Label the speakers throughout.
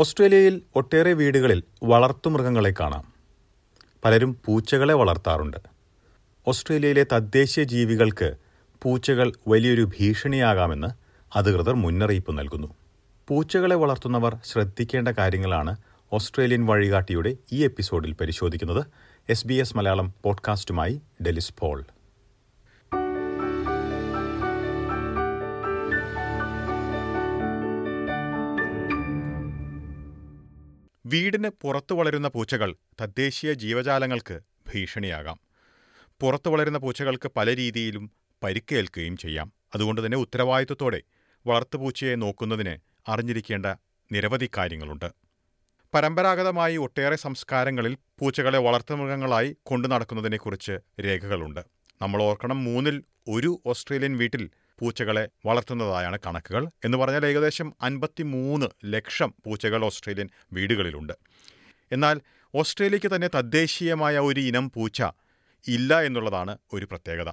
Speaker 1: ഓസ്ട്രേലിയയിൽ ഒട്ടേറെ വീടുകളിൽ വളർത്തുമൃഗങ്ങളെ കാണാം. പലരും പൂച്ചകളെ വളർത്താറുണ്ട്. ഓസ്ട്രേലിയയിലെ തദ്ദേശീയ ജീവികൾക്ക് പൂച്ചകൾ വലിയൊരു ഭീഷണിയാകാമെന്ന് അധികൃതർ മുന്നറിയിപ്പ് നൽകുന്നു. പൂച്ചകളെ വളർത്തുന്നവർ ശ്രദ്ധിക്കേണ്ട കാര്യങ്ങളാണ് ഓസ്ട്രേലിയൻ വഴികാട്ടിയുടെ ഈ എപ്പിസോഡിൽ പരിശോധിക്കുന്നത്. എസ് ബി എസ് മലയാളം പോഡ്കാസ്റ്റുമായി ഡെലിസ് പോൾ. വീടിന് പുറത്തു വളരുന്ന പൂച്ചകൾ തദ്ദേശീയ ജീവജാലങ്ങൾക്ക് ഭീഷണിയാകാം. പുറത്തു വളരുന്ന പൂച്ചകൾക്ക് പല രീതിയിലും പരിക്കേൽക്കുകയും ചെയ്യാം. അതുകൊണ്ട് തന്നെ ഉത്തരവാദിത്വത്തോടെ വളർത്തുപൂച്ചയെ നോക്കുന്നതിന് അറിഞ്ഞിരിക്കേണ്ട നിരവധി കാര്യങ്ങളുണ്ട്. പരമ്പരാഗതമായി ഒട്ടേറെ സംസ്കാരങ്ങളിൽ പൂച്ചകളെ വളർത്തുമൃഗങ്ങളായി കൊണ്ടു നടക്കുന്നതിനെക്കുറിച്ച് രേഖകളുണ്ട്. നമ്മൾ ഓർക്കണം മൂന്നിൽ ഒരു ഓസ്ട്രേലിയൻ വീട്ടിൽ പൂച്ചകളെ വളർത്തുന്നതായാണ് കണക്കുകൾ എന്ന് പറഞ്ഞാൽ ഏകദേശം അൻപത്തിമൂന്ന് ലക്ഷം പൂച്ചകൾ ഓസ്ട്രേലിയൻ വീടുകളിലുണ്ട്. എന്നാൽ ഓസ്ട്രേലിയയ്ക്ക് തന്നെ തദ്ദേശീയമായ ഒരു ഇനം പൂച്ച ഇല്ല എന്നുള്ളതാണ് ഒരു പ്രത്യേകത.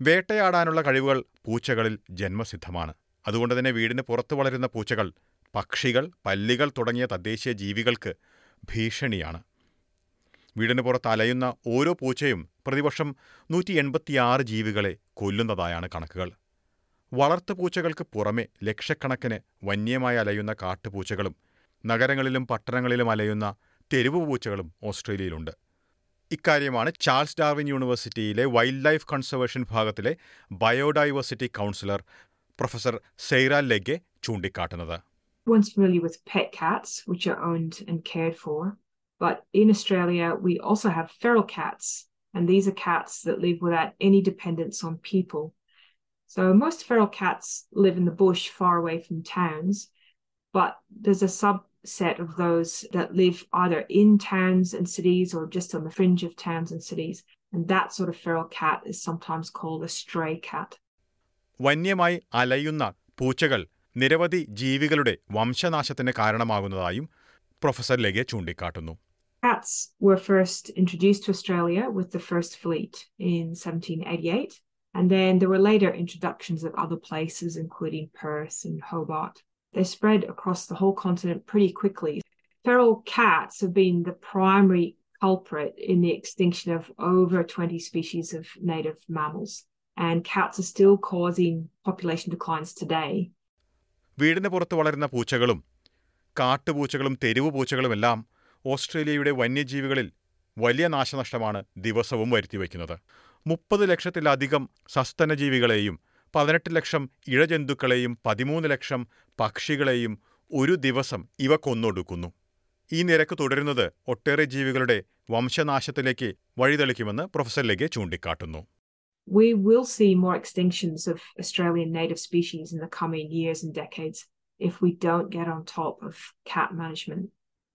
Speaker 1: വേട്ടയാടാനുള്ള കഴിവുകൾ പൂച്ചകളിൽ ജന്മസിദ്ധമാണ്. അതുകൊണ്ട് തന്നെ വീടിന് പുറത്തു വളരുന്ന പൂച്ചകൾ പക്ഷികൾ പല്ലികൾ തുടങ്ങിയ തദ്ദേശീയ ജീവികൾക്ക് ഭീഷണിയാണ്. വീടിന് പുറത്ത് അലയുന്ന ഓരോ പൂച്ചയും പ്രതിവർഷം നൂറ്റി എൺപത്തിയാറ് ജീവികളെ കൊല്ലുന്നതായാണ് കണക്കുകൾ വളർത്തു പൂച്ചകൾക്ക് പുറമെ ലക്ഷക്കണക്കിന് വന്യമായി അലയുന്ന കാട്ടുപൂച്ചകളും നഗരങ്ങളിലും പട്ടണങ്ങളിലും അലയുന്ന തെരുവ് പൂച്ചകളും ഓസ്ട്രേലിയയിലുണ്ട് ഇക്കാര്യമാണ് ചാൾസ് ഡാർവിൻ യൂണിവേഴ്സിറ്റിയിലെ wild life conservation ഭാഗത്തിലെ biodiversity councillor professor Sarah Legge ചൂണ്ടിക്കാട്ടുന്നത്
Speaker 2: Everyone's familiar with pet cats, which are owned and cared for. But in Australia, we also have feral cats, and these are cats that live without any dependence on people. So most feral cats live in the bush far away from towns, but there's a subset of those that live either in towns and cities or just on the fringe of towns and cities. And that sort of feral cat is sometimes called a stray cat.
Speaker 1: വന്യമായി അലയുന്ന പൂച്ചകൾ നിരവധി ജീവികളുടെ വംശനാശത്തിന് കാരണമാകുന്നതായും professor ലെഗെ ചൂണ്ടിക്കാട്ടുന്നു
Speaker 2: Cats were first introduced to Australia with the first fleet in 1788, and then there were later introductions of other places, including Perth and Hobart. They spread across the whole continent pretty quickly. Feral cats have been the primary culprit in the extinction of over 20 species of native mammals, and cats are still causing population declines today.
Speaker 1: വീടിന് പുറത്ത് വളരുന്ന പൂച്ചകളും കാട്ടുപൂച്ചകളും തെരുവ് പൂച്ചകളുമെല്ലാം ഓസ്ട്രേലിയയുടെ വന്യജീവികളിൽ വലിയ നാശനഷ്ടമാണ് ദിവസവും വരുത്തിവെക്കുന്നത്. മുപ്പത് ലക്ഷത്തിലധികം സസ്തനജീവികളെയും പതിനെട്ട് ലക്ഷം ഇഴജന്തുക്കളെയും പതിമൂന്ന് ലക്ഷം പക്ഷികളെയും ഒരു ദിവസം ഇവ കൊന്നൊടുക്കുന്നു. ഈ നിരക്ക് തുടരുന്നത് ഒട്ടേറെ ജീവികളുടെ വംശനാശത്തിലേക്ക് വഴിതെളിക്കുമെന്ന് പ്രൊഫസർ ലെഗെ ചൂണ്ടിക്കാട്ടുന്നു.
Speaker 2: We will see more extinctions of Australian native species in the coming years and decades if we don't get on top of cat management.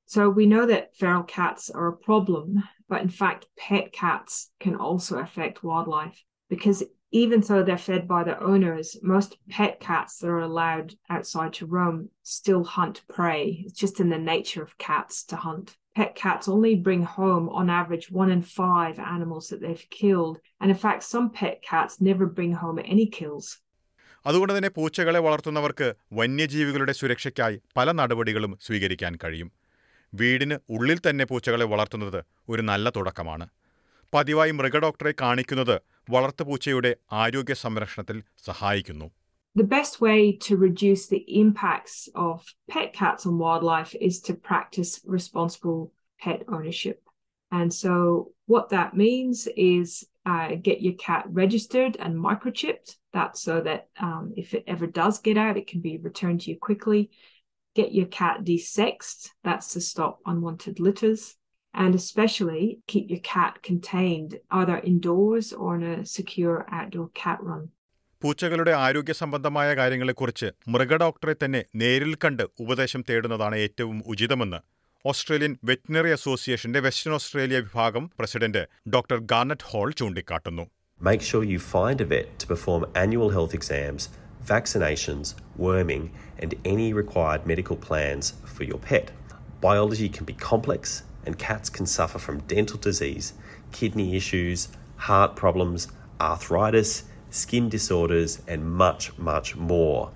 Speaker 2: So we know that feral cats are a problem, but in fact, pet cats can also affect wildlife because even though they're fed by their owners, most pet cats that are allowed outside to roam still hunt prey. It's just in the nature of cats to hunt. Pet cats only bring home, on average, one in five animals that they've killed. And in fact, some pet cats never bring home any kills.
Speaker 1: അതുകൊണ്ട് തന്നെ പൂച്ചകളെ വളർത്തുന്നവർക്ക് വന്യജീവികളുടെ സുരക്ഷയ്ക്കായി പല നടപടികളും സ്വീകരിക്കാൻ കഴിയും വീടിന് ഉള്ളിൽ തന്നെ പൂച്ചകളെ വളർത്തുന്നത് ഒരു നല്ല തുടക്കമാണ് പതിവായി മൃഗഡോക്ടറെ കാണിക്കുന്നത് വളർത്തുപൂച്ചയുടെ ആരോഗ്യ സംരക്ഷണത്തിൽ സഹായിക്കുന്നു
Speaker 2: The best way to reduce the impacts of pet cats on wildlife is to practice responsible pet ownership. And so, what that means is uh, get your cat registered and microchipped. That's so that um, if it ever does get out, it can be returned to you quickly. Get your cat desexed. That's to stop unwanted litters. And especially keep your cat contained either indoors or in a secure outdoor cat run.
Speaker 1: പൂച്ചകളുടെ ആരോഗ്യ സംബന്ധമായ കാര്യങ്ങളെക്കുറിച്ച് മൃഗഡോക്ടറെ തന്നെ നേരിൽ കണ്ട് ഉപദേശം തേടുന്നതാണ് ഏറ്റവും ഉചിതമെന്ന് ഓസ്ട്രേലിയൻ വെറ്റിനറി അസോസിയേഷന്റെ വെസ്റ്റേൺ ഓസ്ട്രേലിയ വിഭാഗം പ്രസിഡന്റ് ഡോക്ടർ ഗാർനറ്റ് ഹോൾ ചൂണ്ടിക്കാട്ടുന്നു
Speaker 3: Make sure you find a vet to perform annual health exams, vaccinations, worming, and any required medical plans for your pet. Biology can be complex, and cats can suffer from dental disease, kidney issues, heart problems, arthritis, skin disorders, and much, much more.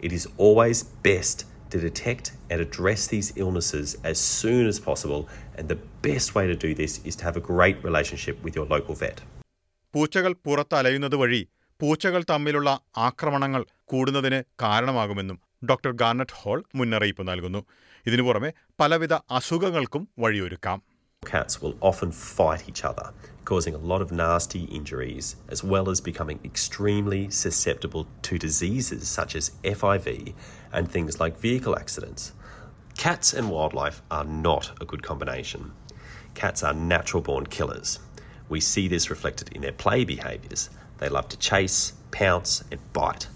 Speaker 3: It is always best to to detect and address these illnesses as soon as possible, and the best way to do this is to have a great relationship with your local vet.
Speaker 1: പൂച്ചകൾ പുറത്ത് അലയുന്നത് വഴി പൂച്ചകൾ തമ്മിലുള്ള ആക്രമണങ്ങൾ കൂടുന്നതിന് കാരണമാകുമെന്നും doctor Garnett whole മുന്നറിയിപ്പ് നൽകുന്നു ഇതിനു പുറമെ പലവിധ അസുഖങ്ങൾക്കും വഴിയൊരുക്കാം
Speaker 3: Cats will often fight each other, causing a lot of nasty injuries, as well as becoming extremely susceptible to diseases such as FIV and things like vehicle accidents. Cats and wildlife are not a good combination. Cats are natural born killers. We see this reflected in their play behaviours. They love to chase, pounce, and bite.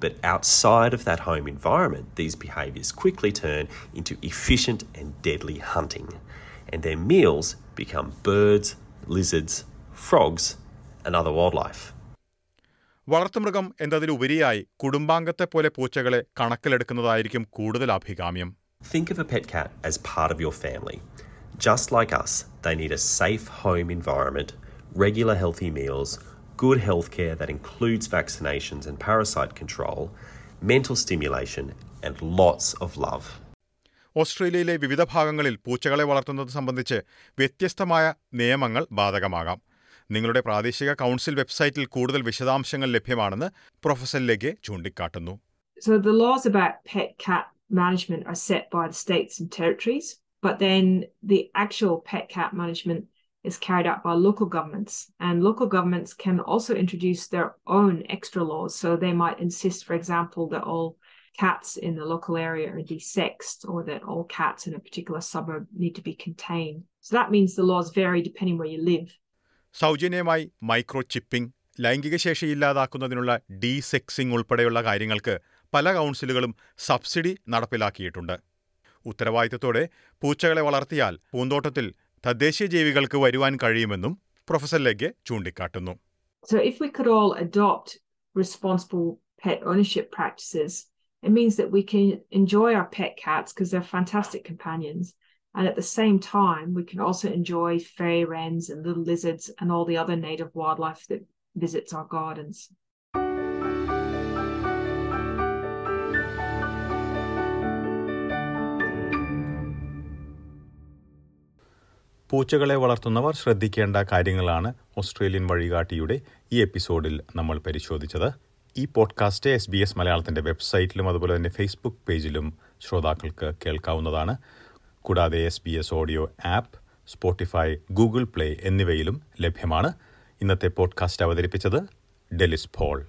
Speaker 3: But outside of that home environment, these behaviours quickly turn into efficient and deadly hunting. And their meals become birds, lizards, frogs, and other wildlife.
Speaker 1: വളർത്തുമൃഗം എന്നതിലുപരിയായി കുടുംബാംഗത്തെ പോലെ പൂച്ചകളെ കണക്കിലെടുക്കുന്നതായിരിക്കും കൂടുതൽ അഭികാമ്യം
Speaker 3: Think of a pet cat as part of your family. Just like us, they need a safe home environment, regular healthy meals, good healthcare that includes vaccinations and parasite control, mental stimulation, and lots of love.
Speaker 1: ഓസ്ട്രേലിയയിലെ വിവിധ ഭാഗങ്ങളിൽ പൂച്ചകളെ വളർത്തുന്നത് സംബന്ധിച്ച് വ്യത്യസ്തമായ നിയമങ്ങൾ ബാധകമാകാം നിങ്ങളുടെ പ്രാദേശിക കൗൺസിൽ വെബ്സൈറ്റിൽ കൂടുതൽ വിശദാംശങ്ങൾ ലഭ്യമാണെന്ന് പ്രൊഫസർ ലെഗെ ചൂണ്ടിക്കാട്ടുന്നു
Speaker 2: So the laws about pet cat management are set by the states and territories, but then the actual pet cat management is carried out by local governments. And local governments can also introduce their own extra laws. So they might insist, for example, that all cats in the local area are desexed or that all cats in a particular suburb need to be contained. So that means the laws vary depending where you live.
Speaker 1: സൗജന്യമായി micro chipping ലൈംഗിക ശേഷി ഇല്ലാതാക്കുന്നതിനുള്ള ഡീസെക്സിംഗ് ഉൾപ്പെടെയുള്ള കാര്യങ്ങൾക്ക് പല കൗൺസിലുകളും subsidy നടപ്പിലാക്കിയിട്ടുണ്ട് ഉത്തരവാദിത്തത്തോടെ പൂച്ചകളെ വളർത്തിയാൽ പൂന്തോട്ടത്തിൽ തദ്ദേശീയ ജീവികൾക്ക് വരുവാൻ കഴിയുമെന്നും പ്രൊഫസർ ലെഗെ ചൂണ്ടിക്കാട്ടുന്നു
Speaker 2: So if we could all adopt responsible pet ownership practices, it means that we can enjoy our pet cats because they're fantastic companions. And at the same time, we can also enjoy fairy wrens and little lizards and all the other native wildlife that visits our gardens.
Speaker 1: പൂച്ചകളെ വളർത്തുന്നവർ ശ്രദ്ധിക്കേണ്ട കാര്യങ്ങളാണ് Australian വഴികാട്ടിയുടെ ഈ എപ്പിസോഡിൽ നമ്മൾ പരിശോധിച്ചത്. ഈ podcast S B S മലയാളത്തിന്റെ വെബ്സൈറ്റിലും അതുപോലെ തന്നെ ഫേസ്ബുക്ക് പേജിലും ശ്രോതാക്കൾക്ക് കേൾക്കാവുന്നതാണ്. കൂടാതെ S B S audio app Spotify Google Play എന്നിവയിലും ലഭ്യമാണ്. ഇന്നത്തെ പോഡ്കാസ്റ്റ് അവതരിപ്പിച്ചത് ഡെലിസ് പോൾ.